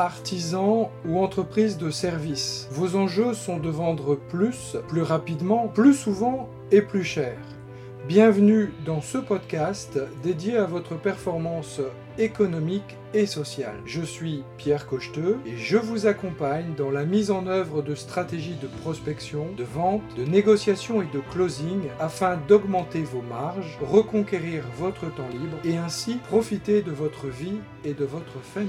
artisan ou entreprise de service. Vos enjeux sont de vendre plus, plus rapidement, plus souvent et plus cher. Bienvenue dans ce podcast dédié à votre performance économique et sociale. Je suis Pierre Cocheteux et je vous accompagne dans la mise en œuvre de stratégies de prospection, de vente, de négociation et de closing afin d'augmenter vos marges, reconquérir votre temps libre et ainsi profiter de votre vie et de votre famille.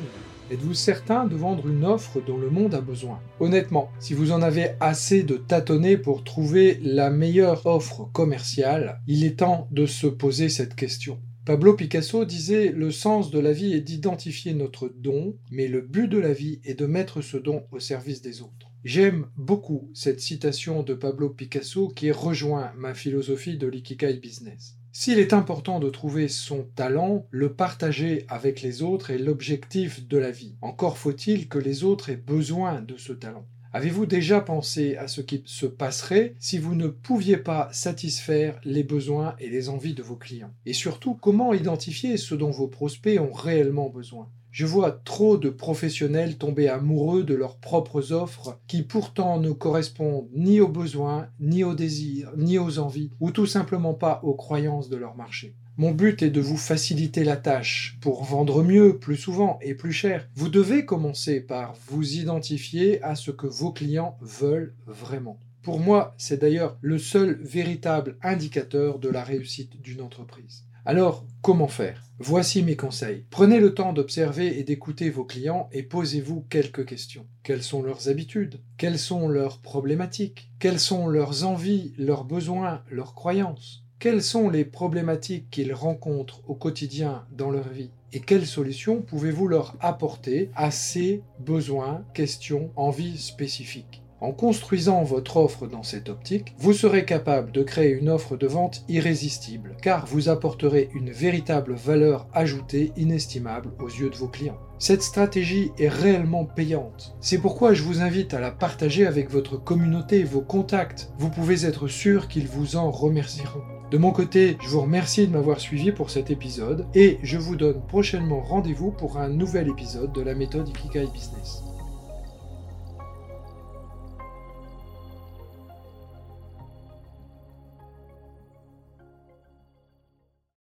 Êtes-vous certain de vendre une offre dont le monde a besoin? Honnêtement, si vous en avez assez de tâtonner pour trouver la meilleure offre commerciale, il est temps de se poser cette question. Pablo Picasso disait Le sens de la vie est d'identifier notre don, mais le but de la vie est de mettre ce don au service des autres. J'aime beaucoup cette citation de Pablo Picasso qui rejoint ma philosophie de l'ikigai business. S'il est important de trouver son talent, le partager avec les autres est l'objectif de la vie. Encore faut-il que les autres aient besoin de ce talent. Avez-vous déjà pensé à ce qui se passerait si vous ne pouviez pas satisfaire les besoins et les envies de vos clients? Et surtout, comment identifier ce dont vos prospects ont réellement besoin? Je vois trop de professionnels tomber amoureux de leurs propres offres qui pourtant ne correspondent ni aux besoins, ni aux désirs, ni aux envies, ou tout simplement pas aux croyances de leur marché. Mon but est de vous faciliter la tâche pour vendre mieux, plus souvent et plus cher. Vous devez commencer par vous identifier à ce que vos clients veulent vraiment. Pour moi, c'est d'ailleurs le seul véritable indicateur de la réussite d'une entreprise. Alors, comment faire? Voici mes conseils. Prenez le temps d'observer et d'écouter vos clients et posez-vous quelques questions. Quelles sont leurs habitudes? Quelles sont leurs problématiques? Quelles sont leurs envies, leurs besoins, leurs croyances? Quelles sont les problématiques qu'ils rencontrent au quotidien dans leur vie et quelles solutions pouvez-vous leur apporter à ces besoins, questions, envies spécifiques? En construisant votre offre dans cette optique, vous serez capable de créer une offre de vente irrésistible, car vous apporterez une véritable valeur ajoutée inestimable aux yeux de vos clients. Cette stratégie est réellement payante. C'est pourquoi je vous invite à la partager avec votre communauté, vos contacts. Vous pouvez être sûr qu'ils vous en remercieront. De mon côté, je vous remercie de m'avoir suivi pour cet épisode et je vous donne prochainement rendez-vous pour un nouvel épisode de la méthode Ikigai Business.